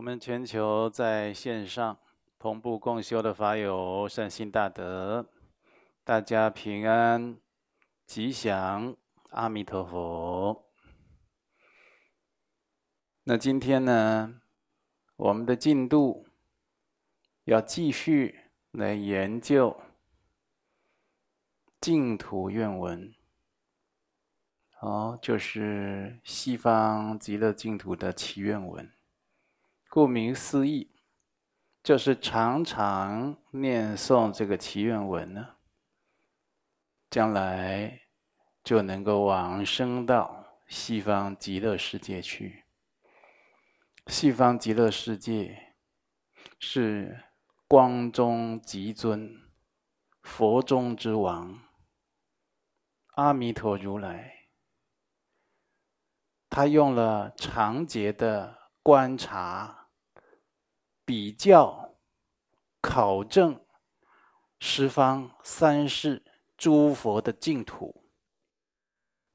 我们全球在线上同步共修的法友善心大德，大家平安吉祥，阿弥陀佛。那今天呢，我们的进度要继续来研究净土愿文，哦，就是西方极乐净土的祈愿文。顾名思义，就是常常念诵这个祈愿文呢，将来就能够往生到西方极乐世界去。西方极乐世界是光中极尊、佛中之王，阿弥陀如来，他用了长劫的观察。比较、考证十方三世诸佛的净土，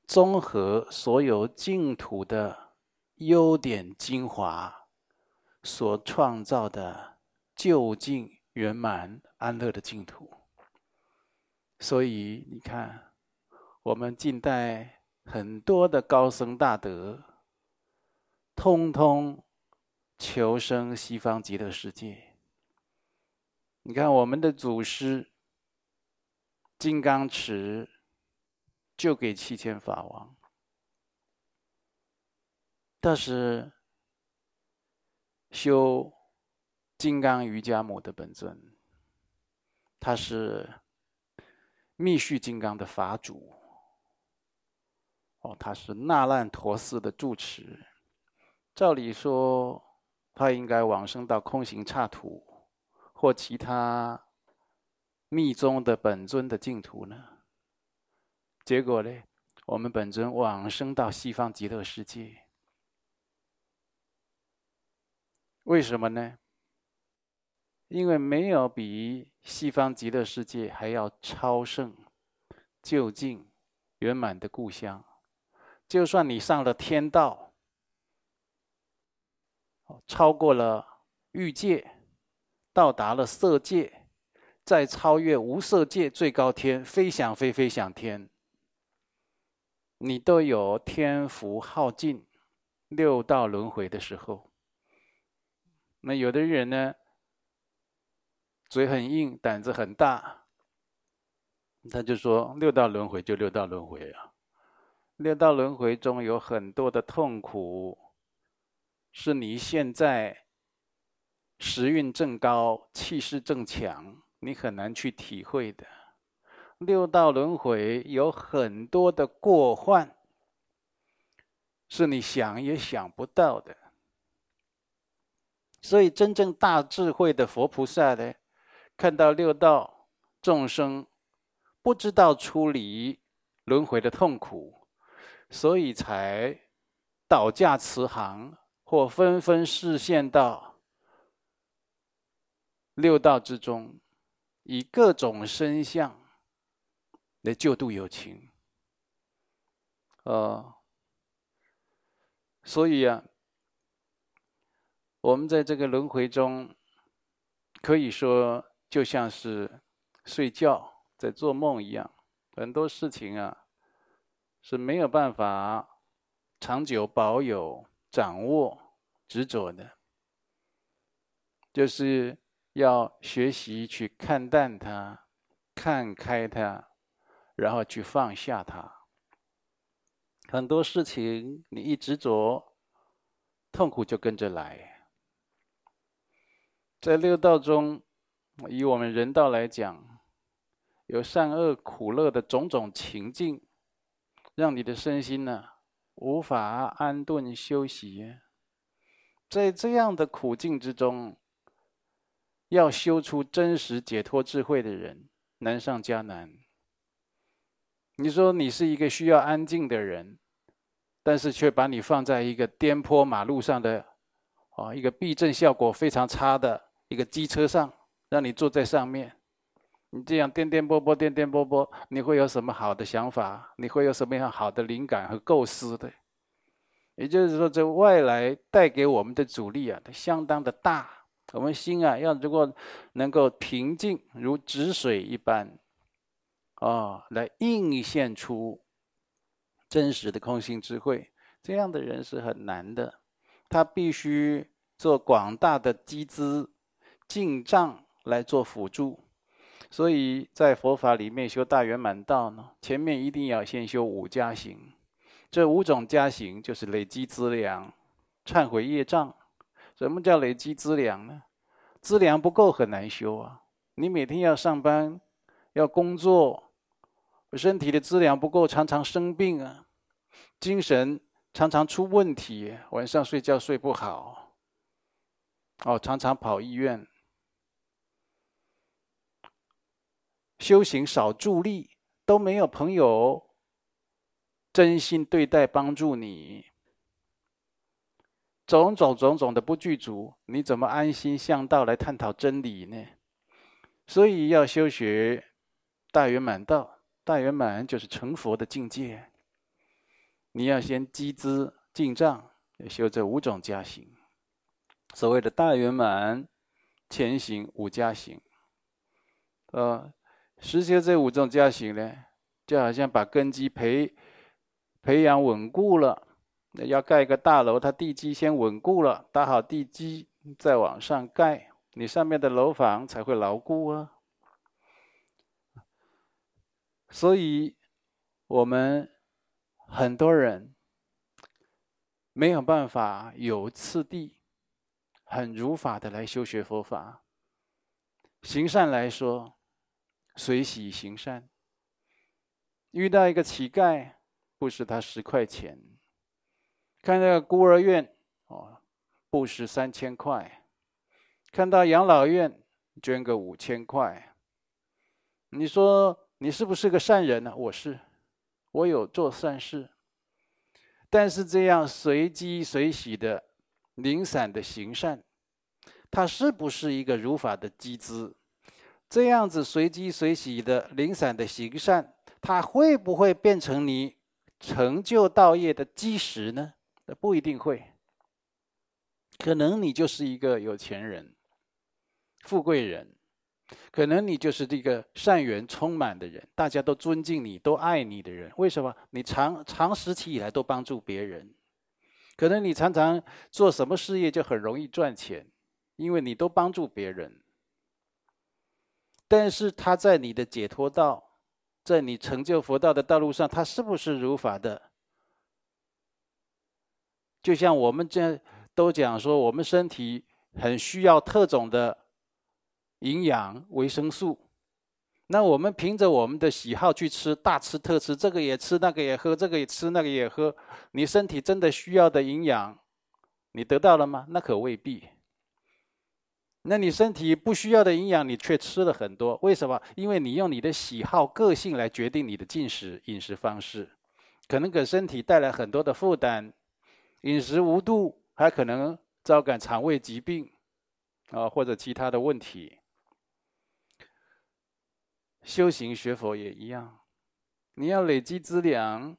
综合所有净土的优点精华，所创造的究竟圆满安乐的净土。所以你看，我们近代很多的高僧大德，通通。求生西方极乐世界。你看，我们的祖师金刚持就给七千法王，但是修金刚瑜伽母的本尊，他是密续金刚的法主，哦，他是那烂陀寺的住持。照理说。他应该往生到空行刹土，或其他密宗的本尊的净土呢？结果呢，我们本尊往生到西方极乐世界，为什么呢？因为没有比西方极乐世界还要超胜、究竟、圆满的故乡。就算你上了天道。超过了欲界，到达了色界，再超越无色界最高天，飞翔飞飞翔天，你都有天福耗尽、六道轮回的时候。那有的人呢，嘴很硬，胆子很大，他就说六道轮回就六道轮回啊，六道轮回中有很多的痛苦。是你现在时运正高、气势正强，你很难去体会的。六道轮回有很多的过患，是你想也想不到的。所以，真正大智慧的佛菩萨呢，看到六道众生不知道处理轮回的痛苦，所以才倒驾慈航。或纷纷示现到六道之中，以各种身相来救度有情。呃，所以啊，我们在这个轮回中，可以说就像是睡觉在做梦一样，很多事情啊是没有办法长久保有。掌握执着的，就是要学习去看淡它，看开它，然后去放下它。很多事情你一执着，痛苦就跟着来。在六道中，以我们人道来讲，有善恶苦乐的种种情境，让你的身心呢，无法安顿休息，在这样的苦境之中，要修出真实解脱智慧的人，难上加难。你说你是一个需要安静的人，但是却把你放在一个颠簸马路上的，啊，一个避震效果非常差的一个机车上，让你坐在上面。你这样颠颠簸簸，颠颠簸簸，你会有什么好的想法？你会有什么样好的灵感和构思的？也就是说，这外来带给我们的阻力啊，它相当的大。我们心啊，要如果能够平静如止水一般，哦，来映现出真实的空性智慧，这样的人是很难的。他必须做广大的机资、进账来做辅助。所以在佛法里面修大圆满道呢，前面一定要先修五加行。这五种加行就是累积资粮、忏悔业障。什么叫累积资粮呢？资粮不够很难修啊！你每天要上班，要工作，身体的资粮不够，常常生病啊，精神常常出问题，晚上睡觉睡不好，哦，常常跑医院。修行少助力，都没有朋友真心对待帮助你，种种种种的不具足，你怎么安心向道来探讨真理呢？所以要修学大圆满道，大圆满就是成佛的境界。你要先积资进账，修这五种加行。所谓的大圆满前行五加行，呃。实修这五种加行呢，就好像把根基培培养稳固了。要盖一个大楼，它地基先稳固了，打好地基，再往上盖，你上面的楼房才会牢固啊。所以，我们很多人没有办法有次第、很如法的来修学佛法。行善来说。随喜行善，遇到一个乞丐，布施他十块钱；看到孤儿院，哦，布施三千块；看到养老院，捐个五千块。你说你是不是个善人呢？我是，我有做善事。但是这样随机随喜的零散的行善，它是不是一个如法的机资？这样子随机随喜的零散的行善，它会不会变成你成就道业的基石呢？不一定会。可能你就是一个有钱人、富贵人，可能你就是这个善缘充满的人，大家都尊敬你、都爱你的人。为什么？你长长时期以来都帮助别人，可能你常常做什么事业就很容易赚钱，因为你都帮助别人。但是他在你的解脱道，在你成就佛道的道路上，他是不是如法的？就像我们这样都讲说，我们身体很需要特种的营养维生素，那我们凭着我们的喜好去吃，大吃特吃，这个也吃，那个也喝，这个也吃，那个也喝，你身体真的需要的营养，你得到了吗？那可未必。那你身体不需要的营养，你却吃了很多，为什么？因为你用你的喜好、个性来决定你的进食饮食方式，可能给身体带来很多的负担，饮食无度，还可能招感肠胃疾病，啊，或者其他的问题。修行学佛也一样，你要累积资粮，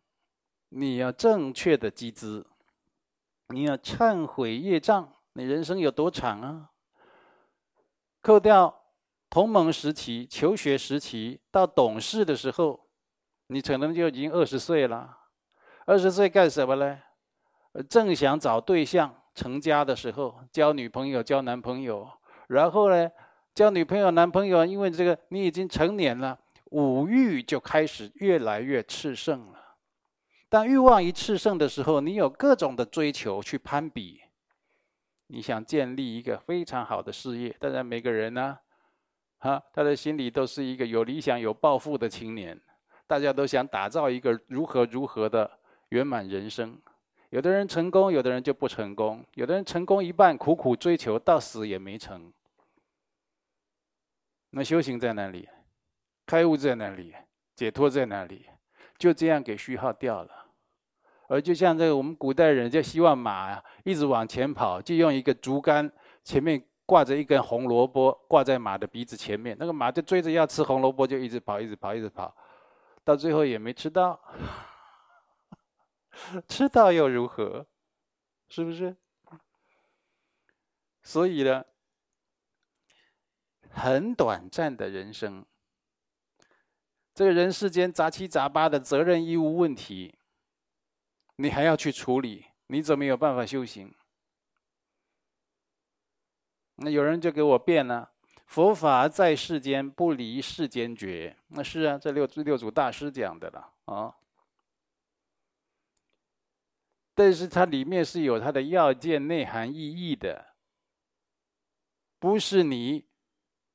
你要正确的积资，你要忏悔业障，你人生有多长啊？扣掉同盟时期、求学时期到懂事的时候，你可能就已经二十岁了。二十岁干什么呢？正想找对象成家的时候，交女朋友、交男朋友。然后呢，交女朋友、男朋友，因为这个你已经成年了，五欲就开始越来越炽盛了。当欲望一炽盛的时候，你有各种的追求去攀比。你想建立一个非常好的事业，当然每个人呢，哈，他的心里都是一个有理想、有抱负的青年，大家都想打造一个如何如何的圆满人生。有的人成功，有的人就不成功；有的人成功一半，苦苦追求到死也没成。那修行在哪里？开悟在哪里？解脱在哪里？就这样给虚耗掉了。而就像这个，我们古代人就希望马啊一直往前跑，就用一个竹竿，前面挂着一根红萝卜，挂在马的鼻子前面，那个马就追着要吃红萝卜，就一直跑，一直跑，一直跑，到最后也没吃到。吃到又如何？是不是？所以呢，很短暂的人生，这个人世间杂七杂八的责任义务问题，你还要去处理，你怎么有办法修行？那有人就给我辩了：佛法在世间，不离世间觉。那是啊，这六六祖大师讲的了啊。但是它里面是有它的要件、内涵、意义的，不是你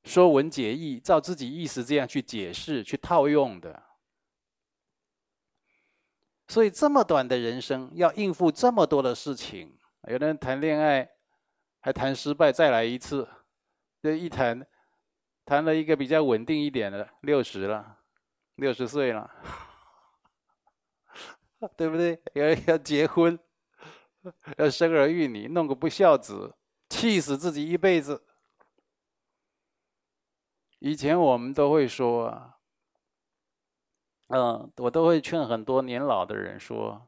说文解义，照自己意思这样去解释、去套用的。所以这么短的人生，要应付这么多的事情，有的人谈恋爱。还谈失败，再来一次，这一谈，谈了一个比较稳定一点的，六十了，六十岁了，对不对？要要结婚，要生儿育女，弄个不孝子，气死自己一辈子。以前我们都会说啊，嗯，我都会劝很多年老的人说，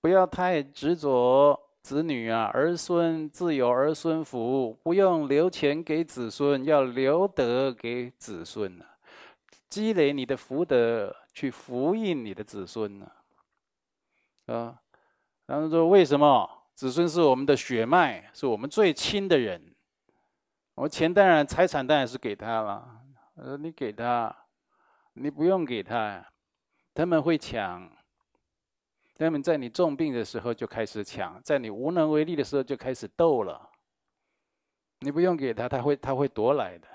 不要太执着。子女啊，儿孙自有儿孙福，不用留钱给子孙，要留德给子孙啊，积累你的福德，去福荫你的子孙呢。啊，然后说为什么？子孙是我们的血脉，是我们最亲的人。我钱当然，财产当然是给他了。呃，你给他，你不用给他，他们会抢。他们在你重病的时候就开始抢，在你无能为力的时候就开始斗了。你不用给他，他会他会夺来的。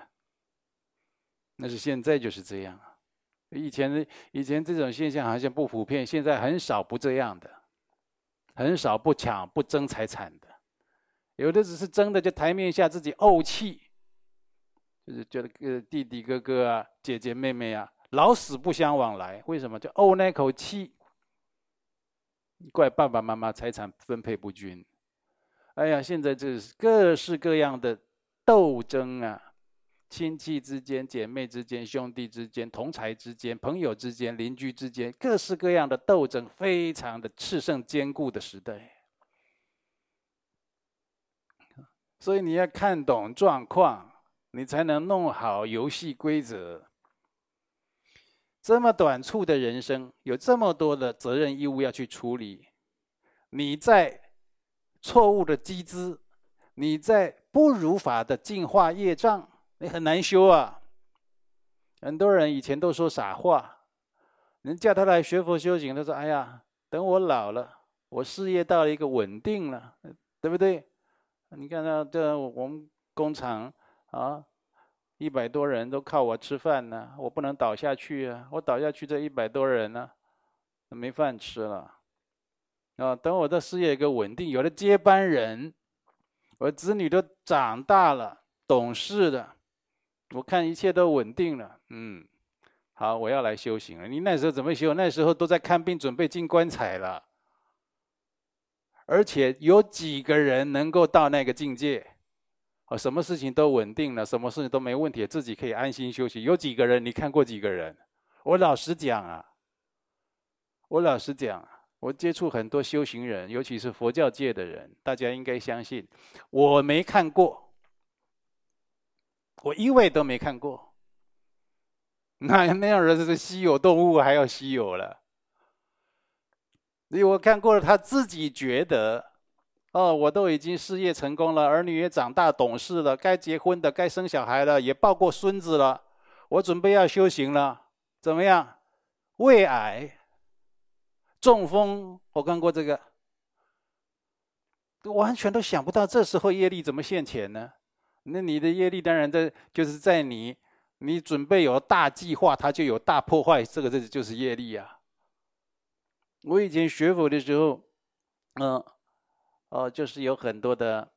那是现在就是这样。以前以前这种现象好像不普遍，现在很少不这样的，很少不抢不争财产的。有的只是争的，就台面下自己怄气，就是觉得呃弟弟哥哥啊姐姐妹妹啊老死不相往来，为什么？就怄那口气。怪爸爸妈妈财产分配不均，哎呀，现在这是各式各样的斗争啊，亲戚之间、姐妹之间、兄弟之间、同侪之间、朋友之间、邻居之间，各式各样的斗争，非常的炽盛坚固的时代。所以你要看懂状况，你才能弄好游戏规则。这么短促的人生，有这么多的责任义务要去处理。你在错误的机资，你在不如法的净化业障，你很难修啊。很多人以前都说傻话，人叫他来学佛修行，他说：“哎呀，等我老了，我事业到了一个稳定了，对不对？你看到这我们工厂啊。”一百多人都靠我吃饭呢，我不能倒下去啊！我倒下去，这一百多人呢，没饭吃了。啊，等我的事业一个稳定，有了接班人，我子女都长大了，懂事的，我看一切都稳定了。嗯，好，我要来修行了。你那时候怎么修？那时候都在看病，准备进棺材了。而且有几个人能够到那个境界？啊什么事情都稳定了，什么事情都没问题，自己可以安心休息。有几个人？你看过几个人？我老实讲啊，我老实讲，我接触很多修行人，尤其是佛教界的人，大家应该相信，我没看过，我一位都没看过。那那样人是稀有动物，还要稀有了。因为我看过了，他自己觉得。哦，我都已经事业成功了，儿女也长大懂事了，该结婚的、该生小孩了，也抱过孙子了，我准备要修行了，怎么样？胃癌、中风，我看过这个，完全都想不到这时候业力怎么现前呢？那你的业力当然在，就是在你，你准备有大计划，它就有大破坏，这个这就是业力啊。我以前学佛的时候，嗯。哦，就是有很多的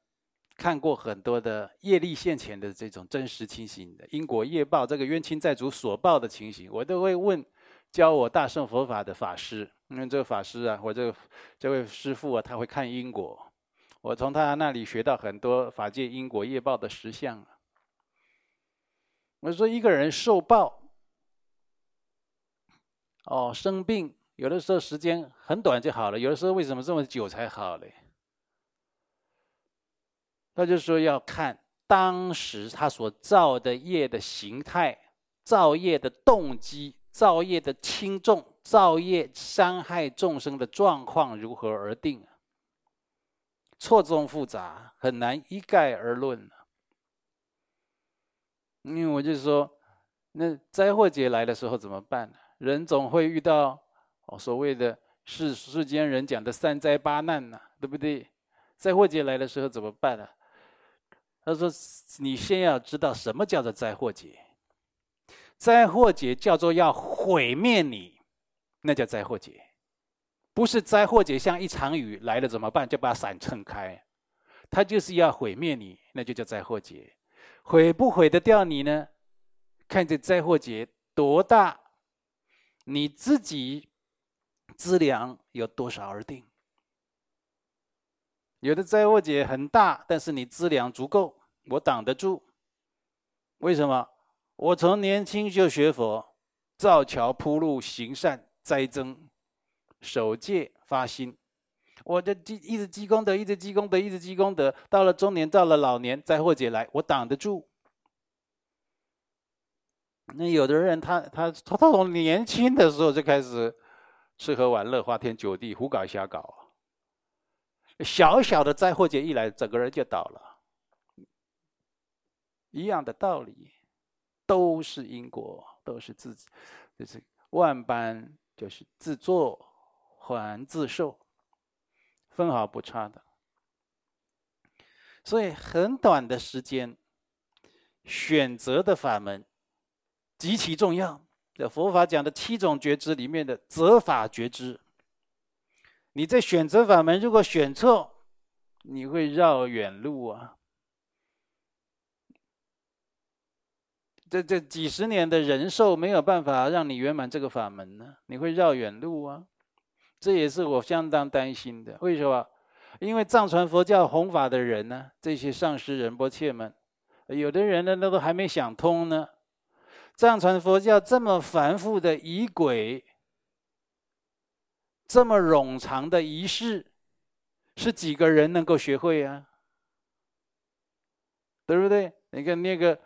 看过很多的业力现前的这种真实情形的因果业报，这个冤亲债主所报的情形，我都会问教我大圣佛法的法师，因为这个法师啊，我这个这位师父啊，他会看因果，我从他那里学到很多法界因果业报的实相。我说一个人受报，哦，生病有的时候时间很短就好了，有的时候为什么这么久才好嘞？他就是说要看当时他所造的业的形态、造业的动机、造业的轻重、造业伤害众生的状况如何而定，错综复杂，很难一概而论。因为我就说，那灾祸劫来的时候怎么办呢？人总会遇到哦，所谓的世世间人讲的三灾八难呐，对不对？灾祸劫来的时候怎么办呢？他说：“你先要知道什么叫做灾祸劫。灾祸劫叫做要毁灭你，那叫灾祸劫，不是灾祸劫像一场雨来了怎么办？就把伞撑开，他就是要毁灭你，那就叫灾祸劫。”毁不毁得掉你呢？看这灾祸劫多大，你自己资粮有多少而定。有的灾祸劫很大，但是你资粮足够，我挡得住。为什么？我从年轻就学佛，造桥铺路，行善栽增，守戒发心，我的积一直积功德，一直积功德，一直积功德。到了中年，到了老年，灾祸劫来，我挡得住。那有的人，他他他从年轻的时候就开始吃喝玩乐、花天酒地、胡搞瞎搞。小小的灾祸劫一来，整个人就倒了。一样的道理，都是因果，都是自己，就是万般就是自作还自受。分毫不差的，所以很短的时间，选择的法门极其重要。这佛法讲的七种觉知里面的择法觉知，你在选择法门，如果选错，你会绕远路啊！这这几十年的人寿没有办法让你圆满这个法门呢，你会绕远路啊！这也是我相当担心的。为什么？因为藏传佛教弘法的人呢，这些上师仁波切们，有的人呢，那都还没想通呢。藏传佛教这么繁复的仪轨，这么冗长的仪式，是几个人能够学会呀？对不对？你看那个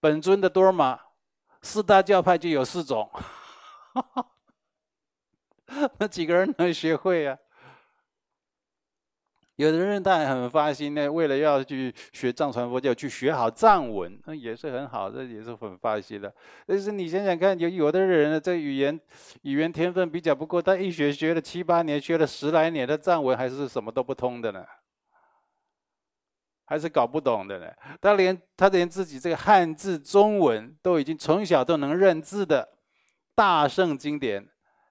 本尊的多玛，四大教派就有四种。那几个人能学会呀？有的人他很发心呢，为了要去学藏传佛教，去学好藏文，那也是很好，这也是很发心的。但是你想想看，有有的人呢，这语言语言天分比较不够，他一学学了七八年，学了十来年的藏文，还是什么都不通的呢，还是搞不懂的呢。他连他连自己这个汉字中文都已经从小都能认字的大圣经典。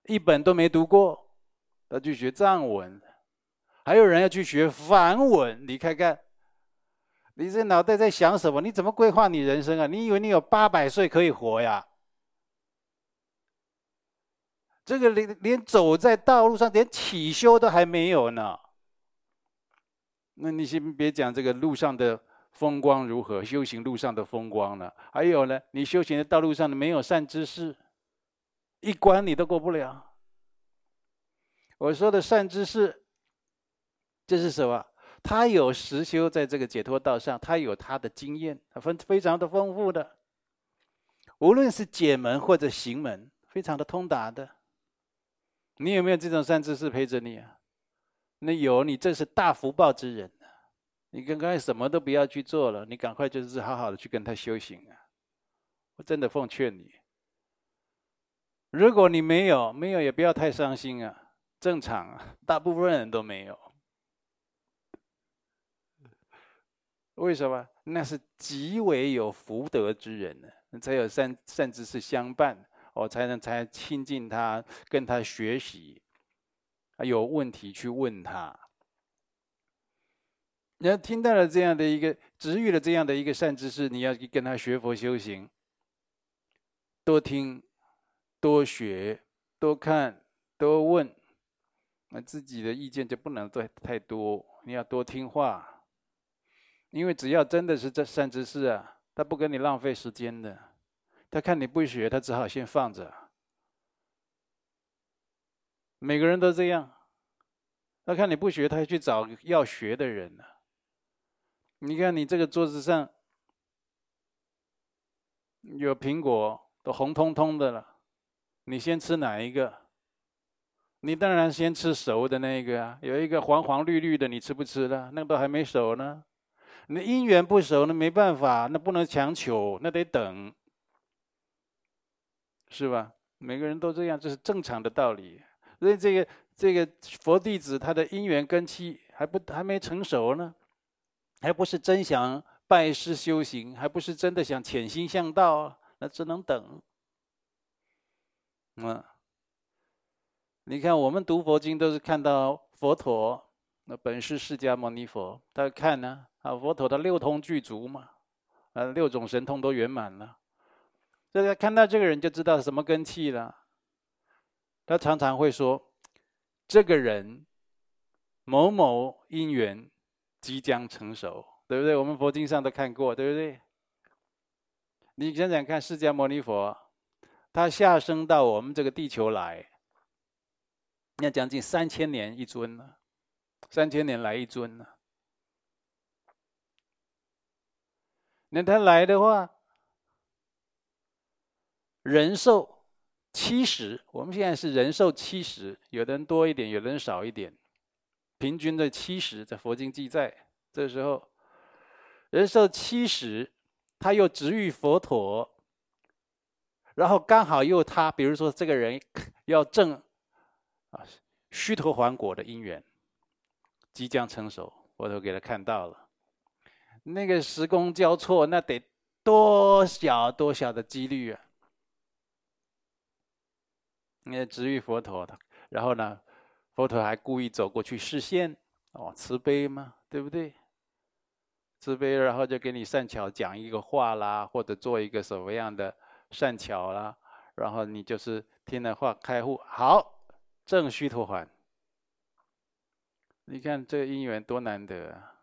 一本都没读过，他去学藏文，还有人要去学梵文。你看看，你这脑袋在想什么？你怎么规划你人生啊？你以为你有八百岁可以活呀？这个连连走在道路上，连起修都还没有呢。那你先别讲这个路上的风光如何，修行路上的风光了。还有呢，你修行的道路上没有善知识。一关你都过不了。我说的善知识，这是什么？他有实修在这个解脱道上，他有他的经验，他分非常的丰富的。无论是解门或者行门，非常的通达的。你有没有这种善知识陪着你啊？那有，你这是大福报之人。你刚刚什么都不要去做了，你赶快就是好好的去跟他修行啊！我真的奉劝你。如果你没有，没有也不要太伤心啊，正常啊，大部分人都没有。为什么？那是极为有福德之人呢，才有善善知识相伴，我才能才亲近他，跟他学习，有问题去问他。你要听到了这样的一个，直遇了这样的一个善知识，你要去跟他学佛修行，多听。多学、多看、多问，那自己的意见就不能太太多。你要多听话，因为只要真的是这善知识啊，他不跟你浪费时间的。他看你不学，他只好先放着。每个人都这样。他看你不学，他去找要学的人呢。你看你这个桌子上有苹果，都红彤彤的了，你先吃哪一个？你当然先吃熟的那个啊，有一个黄黄绿绿的，你吃不吃了？那个都还没熟呢。那因缘不熟，那没办法，那不能强求，那得等，是吧？每个人都这样，这是正常的道理。所以这个这个佛弟子，他的因缘根基还不还没成熟呢，还不是真想拜师修行，还不是真的想潜心向道，那只能等。嗯。你看，我们读佛经都是看到佛陀，那本是释迦牟尼佛，他看呢，啊，佛陀的六通具足嘛，啊，六种神通都圆满了，大家看到这个人就知道什么根器了。他常常会说，这个人某某因缘即将成熟，对不对？我们佛经上都看过，对不对？你想想看，释迦牟尼佛，他下生到我们这个地球来。那将近三千年一尊了，三千年来一尊了。那他来的话，人寿七十，我们现在是人寿七十，有的人多一点，有的人少一点，平均在七十，在佛经记载。这时候，人寿七十，他又值遇佛陀，然后刚好又他，比如说这个人要证。啊，虚陀洹果的因缘即将成熟，我都给他看到了。那个时空交错，那得多小多小的几率啊！那值遇佛陀的，然后呢，佛陀还故意走过去示现，哦，慈悲嘛，对不对？慈悲，然后就给你善巧讲一个话啦，或者做一个什么样的善巧啦，然后你就是听了话开悟，好。正虚陀环，你看这个姻缘多难得啊！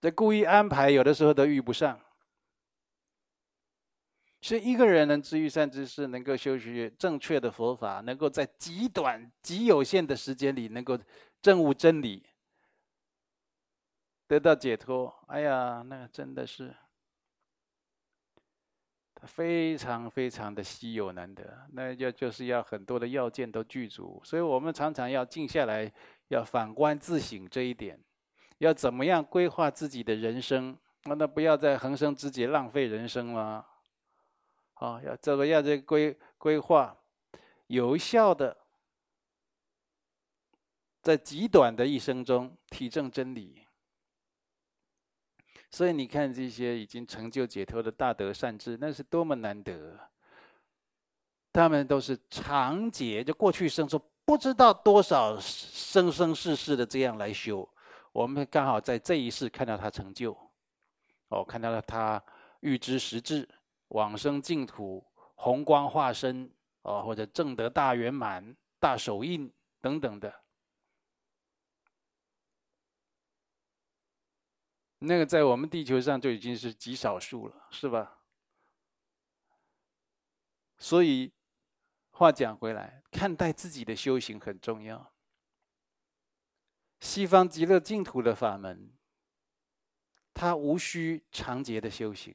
这故意安排，有的时候都遇不上。所以一个人能知遇善知识，能够修学正确的佛法，能够在极短、极有限的时间里，能够证悟真理，得到解脱。哎呀，那真的是。非常非常的稀有难得，那就就是要很多的要件都具足，所以我们常常要静下来，要反观自省这一点，要怎么样规划自己的人生？那不要在横生枝节浪费人生了。啊，要怎么样这规规划，有效的，在极短的一生中体证真理。所以你看这些已经成就解脱的大德善智，那是多么难得！他们都是长劫，就过去生说不知道多少生生世世的这样来修，我们刚好在这一世看到他成就，哦，看到了他预知时至，往生净土，红光化身，哦，或者证得大圆满、大手印等等的。那个在我们地球上就已经是极少数了，是吧？所以话讲回来，看待自己的修行很重要。西方极乐净土的法门，它无需长劫的修行，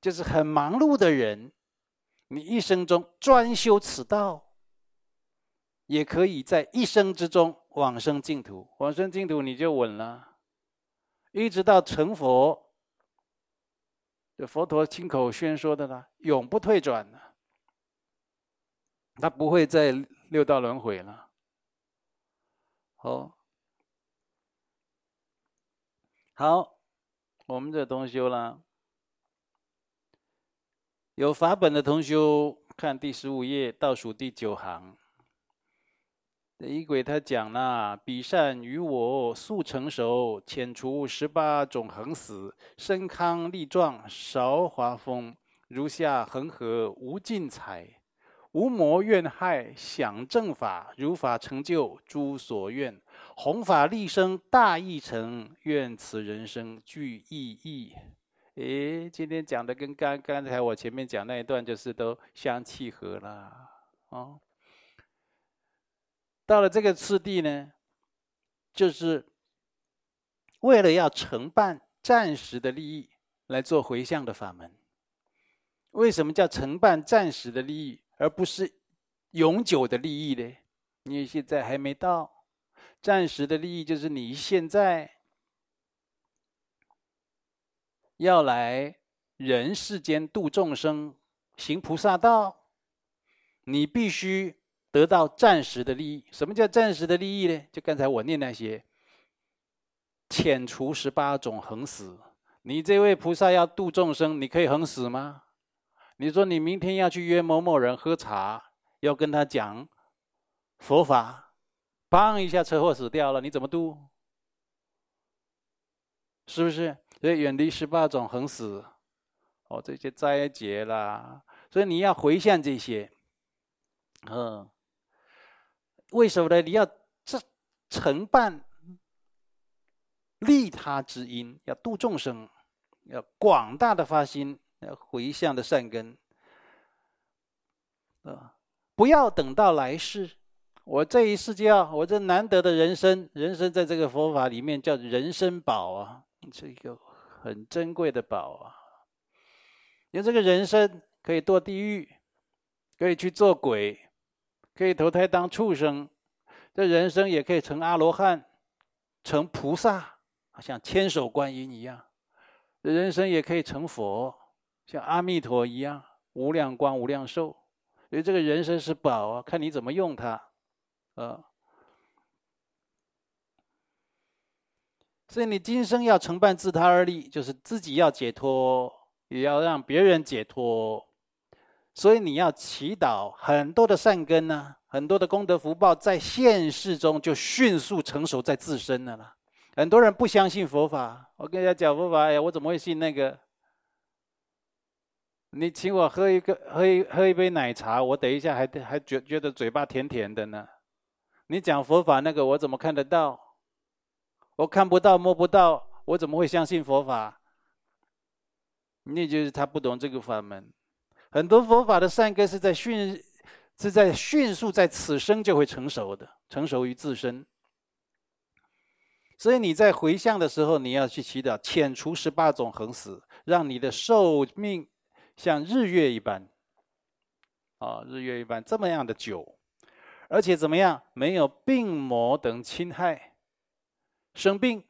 就是很忙碌的人，你一生中专修此道，也可以在一生之中往生净土。往生净土你就稳了。一直到成佛，这佛陀亲口宣说的呢，永不退转呢，他不会再六道轮回了。好，好，我们这同修啦，有法本的同修看第十五页倒数第九行。仪轨他讲了，彼善于我速成熟，遣除十八种横死，身康力壮，韶华丰，如下恒河无尽彩，无魔怨害，享正法，如法成就诸所愿，弘法利生大义成，愿此人生具意义。诶，今天讲的跟刚刚才我前面讲那一段就是都相契合了，哦。到了这个次第呢，就是为了要承办暂时的利益来做回向的法门。为什么叫承办暂时的利益，而不是永久的利益呢？因为现在还没到，暂时的利益就是你现在要来人世间度众生、行菩萨道，你必须得到暂时的利益。什么叫暂时的利益呢？就刚才我念那些，遣除十八种横死。你这位菩萨要度众生，你可以横死吗？你说你明天要去约某某人喝茶，要跟他讲佛法，砰一下车祸死掉了，你怎么度？是不是？所以远离十八种横死，哦，这些灾劫啦，所以你要回向这些，嗯，为什么呢？你要这承办利他之因，要度众生，要广大的发心。要回向的善根，啊，不要等到来世，我这一世就要，我这难得的人生，人生在这个佛法里面叫人生宝啊，是一个很珍贵的宝啊。你这个人生可以堕地狱，可以去做鬼，可以投胎当畜生，这人生也可以成阿罗汉，成菩萨，像千手观音一样，人生也可以成佛。像阿弥陀一样，无量光、无量寿，所以这个人生是宝啊，看你怎么用它，啊。所以你今生要承办自他二利，就是自己要解脱，也要让别人解脱。所以你要祈祷很多的善根呢、很多的功德福报，在现世中就迅速成熟在自身了。很多人不相信佛法，我跟人家讲佛法，哎呀，我怎么会信那个？你请我喝一个喝一喝一杯奶茶，我等一下还还觉觉得嘴巴甜甜的呢。你讲佛法那个，我怎么看得到？我看不到摸不到，我怎么会相信佛法？那就是他不懂这个法门。很多佛法的善根是在迅是在迅速在此生就会成熟的，成熟于自身。所以你在回向的时候，你要去祈祷，遣除十八种横死，让你的寿命。像日月一般，啊，日月一般这么样的久，而且怎么样？没有病魔等侵害，生病，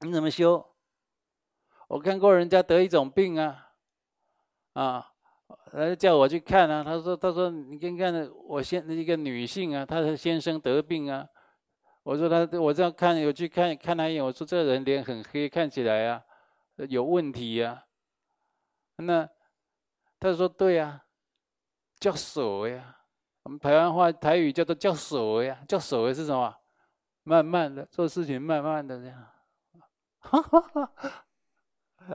你怎么修？我看过人家得一种病啊，啊，来叫我去看啊。他说：“他说你看看我先一个女性啊，她的先生得病啊。”我说：“他我这样看，我去看看他一眼。我说这个人脸很黑，看起来啊有问题呀。”那他说对呀、啊，叫手呀。我们台湾话台语叫做叫手呀，叫手是什么？慢慢的做事情，慢慢的这样。哈哈哈。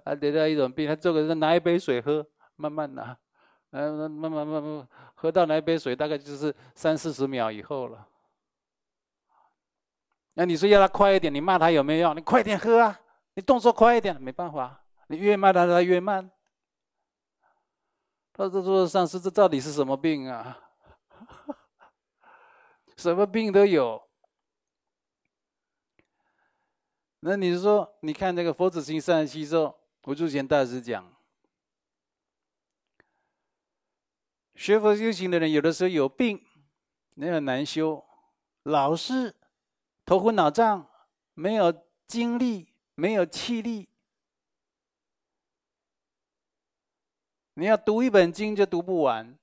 啊，得到一种病，他做个是拿一杯水喝，慢慢拿，嗯，慢慢慢慢喝到那一杯水，大概就是三四十秒以后了。那你说要他快一点，你骂他有没有用？你快点喝啊，你动作快一点，没办法，你越骂他，他越慢。他这说：“上师，这到底是什么病啊？什么病都有。那你说，你看这个佛子行三十七咒，无住贤大师讲，学佛修行的人，有的时候有病，你很难修，老是头昏脑胀，没有精力，没有气力。”你要读一本经就读不完，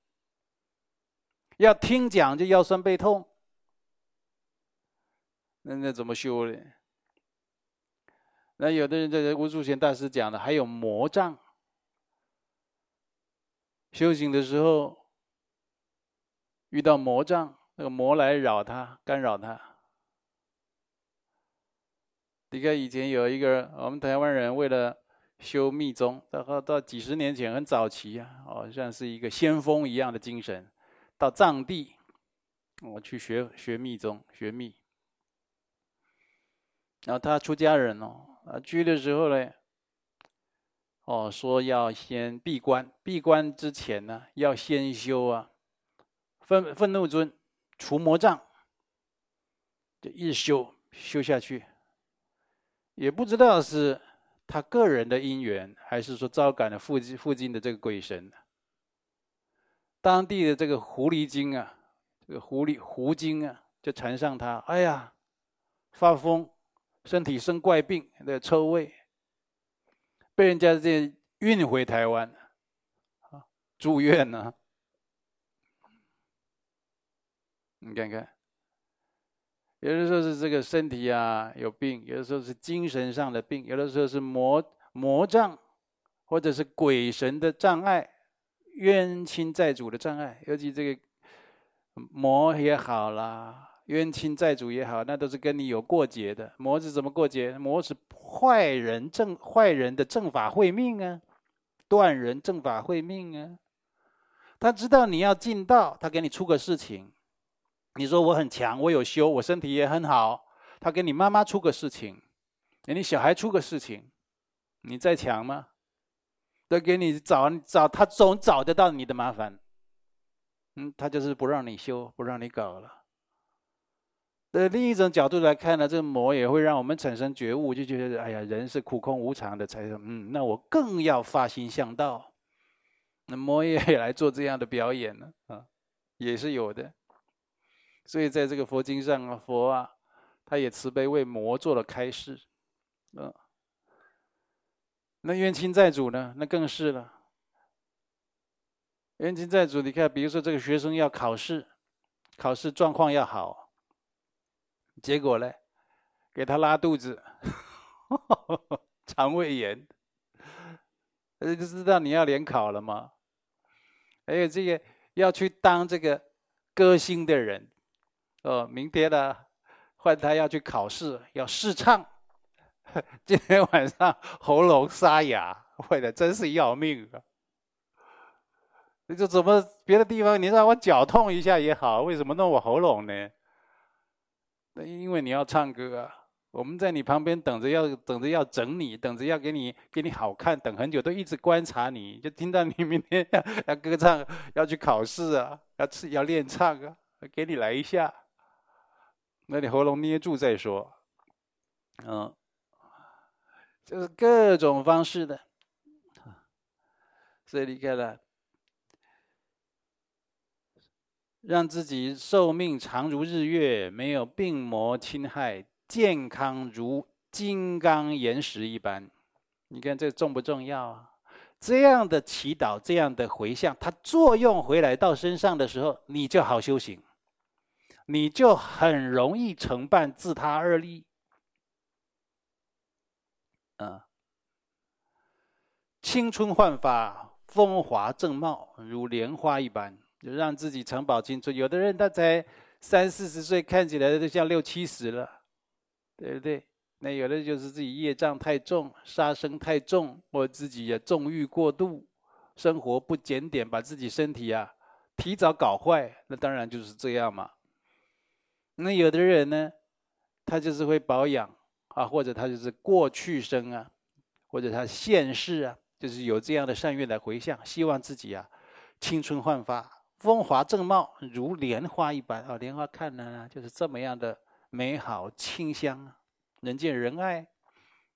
要听讲就腰酸背痛，那那怎么修呢？那有的人在这无住贤大师讲的，还有魔障，修行的时候遇到魔障，那个魔来扰他，干扰他。你看以前有一个我们台湾人为了。修密宗，到到几十年前很早期啊，好像是一个先锋一样的精神。到藏地，我去学学密宗，学密。然后他出家人哦，啊，去的时候呢，哦，说要先闭关，闭关之前呢，要先修啊，愤愤怒尊，除魔障，就一修修下去，也不知道是他个人的因缘，还是说招感了附近附近的这个鬼神。当地的这个狐狸精啊，这个狐狸狐精啊，就缠上他，哎呀，发疯，身体生怪病的臭味，被人家这运回台湾，啊，住院呢。你看看，有的时候是这个身体啊有病，有的时候是精神上的病，有的时候是魔魔障，或者是鬼神的障碍、冤亲债主的障碍。尤其这个魔也好啦，冤亲债主也好，那都是跟你有过节的。魔是怎么过节？魔是坏人正坏人的正法会命啊，断人正法会命啊。他知道你要进道，他给你出个事情。你说我很强，我有修，我身体也很好。他给你妈妈出个事情，给你小孩出个事情，你再强吗？都给你找找，他总找得到你的麻烦。嗯，他就是不让你修，不让你搞了。呃，另一种角度来看呢，这个魔也会让我们产生觉悟，就觉得哎呀，人是苦空无常的，才说嗯，那我更要发心向道。那魔也也 来做这样的表演呢，啊，也是有的。所以在这个佛经上啊，佛啊，他也慈悲为魔做了开示，嗯，那冤亲债主呢？那更是了。冤亲债主，你看，比如说这个学生要考试，考试状况要好，结果呢，给他拉肚子，肠胃炎，呃，就知道你要联考了吗？还有这个要去当这个歌星的人。哦，明天呢，换他要去考试，要试唱。今天晚上喉咙沙哑，坏的真是要命啊！你就怎么别的地方你让我脚痛一下也好，为什么弄我喉咙呢？那因为你要唱歌啊，我们在你旁边等着，要等着要整你，等着要给你给你好看，等很久都一直观察你，就听到你明天要 要歌唱，要去考试啊，要吃要练唱啊，给你来一下。那你喉咙捏住再说，嗯，就是各种方式的，所以你看了，让自己寿命长如日月，没有病魔侵害，健康如金刚岩石一般。你看这重不重要啊？这样的祈祷，这样的回向，它作用回来到身上的时候，你就好修行。你就很容易成办自他二利，啊，青春焕发，风华正茂，如莲花一般，就让自己长保青春。有的人他才三四十岁，看起来都像六七十了，对不对？那有的就是自己业障太重，杀生太重，或自己也纵欲过度，生活不检点，把自己身体啊提早搞坏，那当然就是这样嘛。那有的人呢，他就是会保养啊，或者他就是过去生啊，或者他现世啊，就是有这样的善愿来回向，希望自己啊青春焕发、风华正茂，如莲花一般啊。莲花看了呢，就是这么样的美好清香，人见人爱。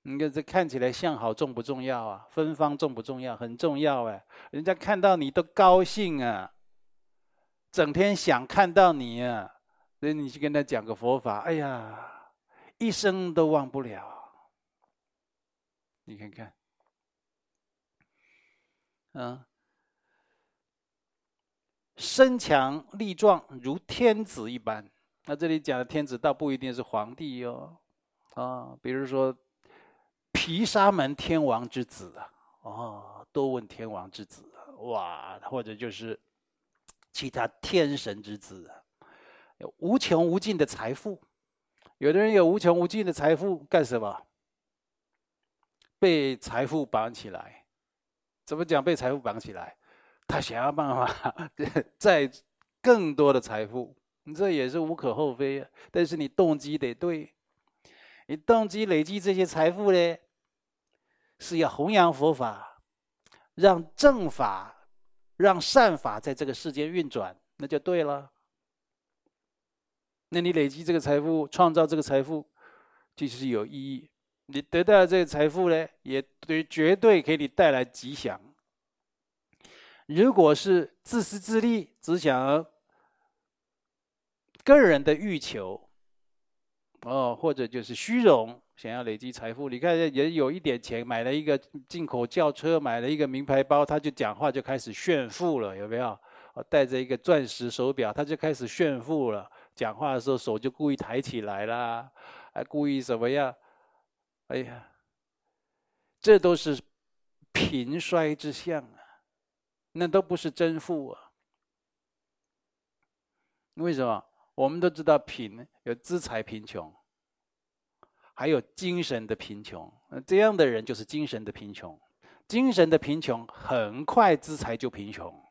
你看这看起来相好重不重要啊？芬芳重不重要？很重要哎，人家看到你都高兴啊，整天想看到你啊。所以你去跟他讲个佛法，哎呀，一生都忘不了。你看看，嗯，身强力壮如天子一般。那这里讲的天子倒不一定是皇帝哟，啊，比如说毗沙门天王之子啊，哦，多闻天王之子，哇，或者就是其他天神之子啊。有无穷无尽的财富，有的人有无穷无尽的财富干什么？被财富绑起来。怎么讲？被财富绑起来，他想要办法 再更多的财富，你这也是无可厚非。但是你动机得对，你动机累积这些财富呢，是要弘扬佛法，让正法、让善法在这个世间运转，那就对了。那你累积这个财富，创造这个财富，就是有意义。你得到这个财富呢，也对绝对给你带来吉祥。如果是自私自利，只想个人的欲求，哦，或者就是虚荣，想要累积财富。你看，也有一点钱，买了一个进口轿车，买了一个名牌包，他就讲话就开始炫富了，有没有？戴着一个钻石手表，他就开始炫富了。讲话的时候手就故意抬起来啦，还故意怎么样？哎呀，这都是贫衰之相啊。那都不是真富啊！为什么？我们都知道贫有资财贫穷，还有精神的贫穷。那这样的人就是精神的贫穷。精神的贫穷很快资财就贫穷。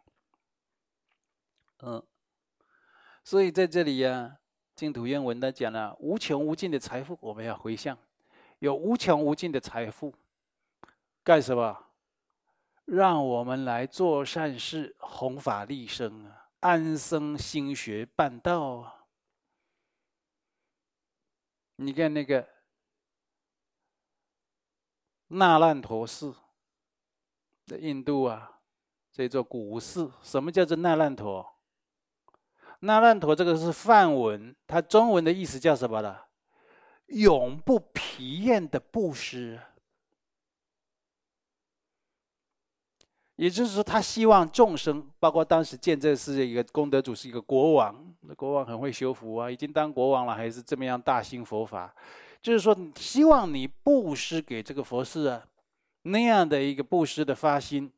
嗯，所以在这里呀，净土愿文他讲了无穷无尽的财富，我们要回向，有无穷无尽的财富，干什么？让我们来做善事，弘法利生啊！安生心学办道啊！你看那个那烂陀寺，在印度啊，这座古寺，什么叫做那烂陀？那烂陀这个是梵文，它中文的意思叫什么呢？永不疲厌的布施。也就是说，他希望众生，包括当时建这寺的一个功德主是一个国王，那国王很会修福啊，已经当国王了，还是这么样大兴佛法。就是说，希望你布施给这个佛寺啊，那样的一个布施的发心，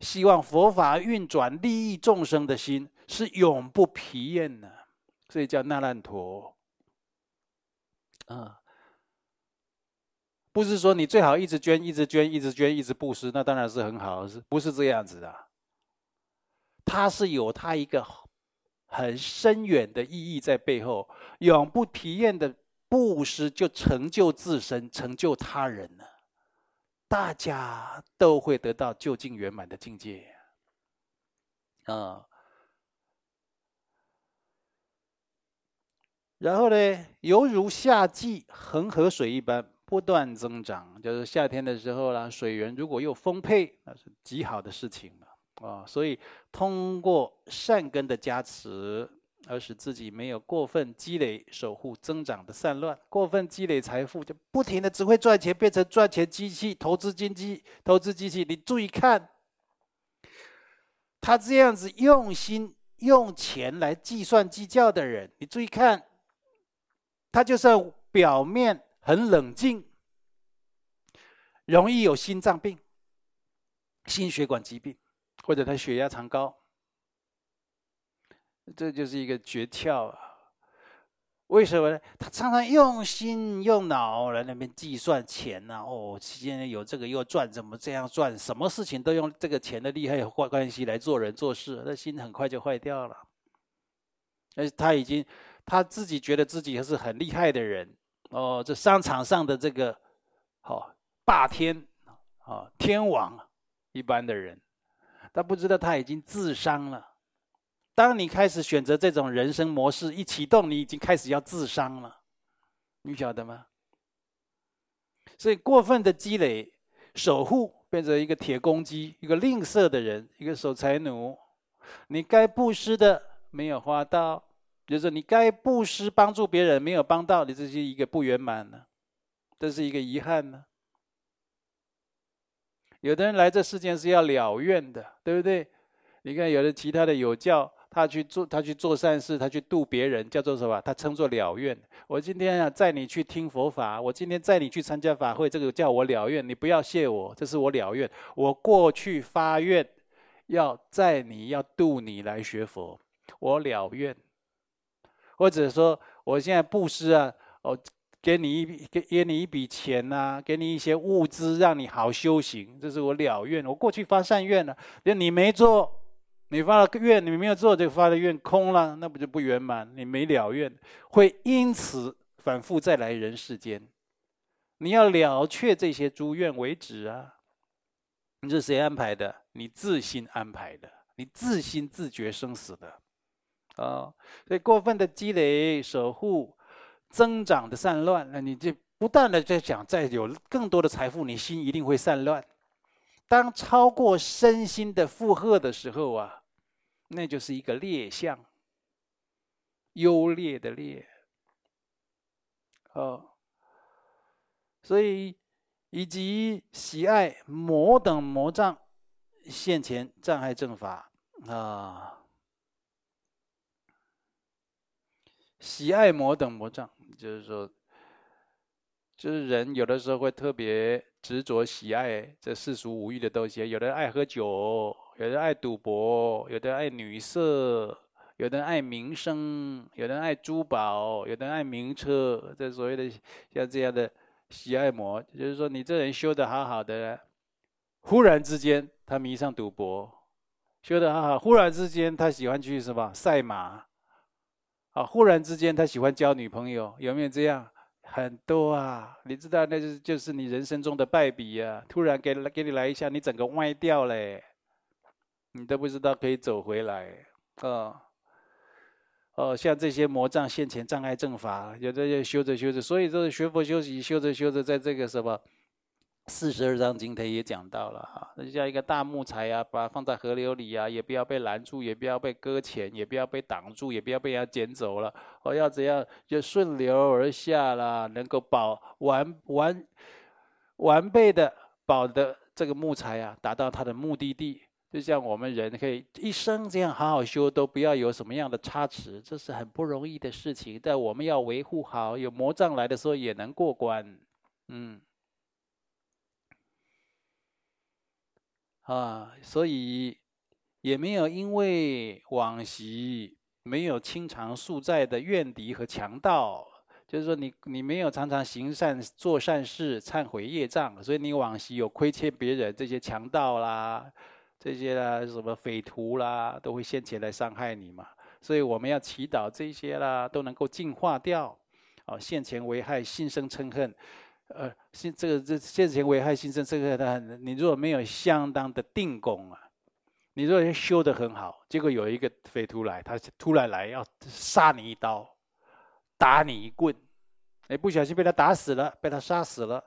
希望佛法运转利益众生的心是永不疲厌的，所以叫那烂陀啊。不是说你最好一直捐，一直捐，一直捐，一直布施，那当然是很好，是不是这样子的？它是有它一个很深远的意义在背后，永不疲厌的布施，就成就自身，成就他人了，大家都会得到究竟圆满的境界。啊，然后呢，犹如夏季恒河水一般。不断增长，就是夏天的时候啦，水源如果又丰沛，那是极好的事情了啊！所以通过善根的加持，而使自己没有过分积累、守护增长的散乱。过分积累财富，就不停的只会赚钱，变成赚钱机器、投资经济、投资机器。你注意看，他这样子用心用钱来计算计较的人，你注意看，他就算表面。很冷静，容易有心脏病、心血管疾病，或者他血压常高，这就是一个诀窍啊！为什么呢？他常常用心用脑来那边计算钱呐、啊。哦，现在有这个又赚，怎么这样赚？什么事情都用这个钱的利害关关系来做人做事，那心很快就坏掉了。而他已经他自己觉得自己是很厉害的人。哦，这商场上的这个，好、哦、霸天，啊、哦、天王一般的人，他不知道他已经自伤了。当你开始选择这种人生模式一启动，你已经开始要自伤了，你晓得吗？所以过分的积累、守护，变成一个铁公鸡，一个吝啬的人，一个守财奴。你该布施的没有花到。就是你该布施帮助别人没有帮到，你这是一个不圆满呢，这是一个遗憾呢。有的人来这世间是要了愿的，对不对？你看有的其他的有教，他去做他去做善事，他去度别人，叫做什么？他称作了愿。我今天啊载你去听佛法，我今天载你去参加法会，这个叫我了愿。你不要谢我，这是我了愿。我过去发愿，要载你要度你来学佛，我了愿。或者说，我现在布施啊，哦，给你一笔，给给你一笔钱呐、啊，给你一些物资，让你好修行，这是我了愿。我过去发善愿了，就你没做，你发了愿，你没有做，就发的愿空了，那不就不圆满？你没了愿，会因此反复再来人世间。你要了却这些诸愿为止啊！你是谁安排的？你自心安排的，你自心自觉生死的。啊、所以过分的积累、守护、增长的散乱，那你就不断的在讲，再有更多的财富，你心一定会散乱。当超过身心的负荷的时候啊，那就是一个劣相，优劣的劣。哦，所以以及喜爱魔等魔障现前障碍正法啊，喜爱魔等魔障，就是说。就是人有的时候会特别执着喜爱这世俗五欲的东西，有的人爱喝酒，有的人爱赌博，有的人爱女色，有的人爱名声，有的人爱珠宝，有的人爱名车。这所谓的像这样的喜爱魔，就是说你这人修得好好的，忽然之间他迷上赌博，修得好好，忽然之间他喜欢去什么赛马，啊，忽然之间他喜欢交女朋友，有没有这样？很多啊，你知道，那就是就是你人生中的败笔啊！突然给给你来一下，你整个歪掉了，你都不知道可以走回来，哦哦，像这些魔障现前障碍正法，有的就修着修着，所以说学佛修习修着修着，在这个什么。四十二章经，他也讲到了哈，那就像一个大木材啊，把它放在河流里啊，也不要被拦住，也不要被搁浅，也不要被挡住，也不要被人家捡走了。哦，要怎样就顺流而下啦，能够保完完完备的保的这个木材啊，达到它的目的地。就像我们人可以一生这样好好修，都不要有什么样的差池，这是很不容易的事情。但我们要维护好，有魔障来的时候也能过关。嗯。啊，所以也没有因为往昔没有清偿宿债的怨敌和强盗，就是说你你没有常常行善做善事忏悔业障，所以你往昔有亏欠别人这些强盗啦，这些啦什么匪徒啦，都会现前来伤害你嘛。所以我们要祈祷这些啦都能够净化掉，啊，现前为害心生嗔恨。呃，现这个这现前危害心生这个的，你如果没有相当的定功啊，你如果修得很好，结果有一个匪徒来，他突然来要杀你一刀，打你一棍，哎，不小心被他打死了，被他杀死了，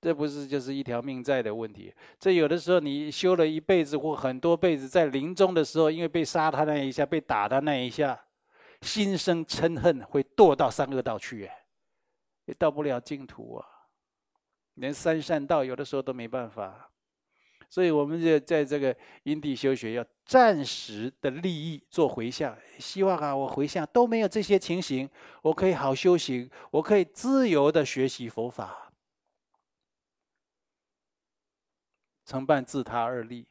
这不是就是一条命债的问题？这有的时候你修了一辈子或很多辈子，在临终的时候，因为被杀他那一下，被打他那一下，心生嗔恨，会堕到三恶道去，哎。也到不了净土啊，连三善道有的时候都没办法，所以我们就在这个因地修学，要暂时的利益做回向，希望啊，我回向都没有这些情形，我可以好修行，我可以自由的学习佛法，承办自他二立。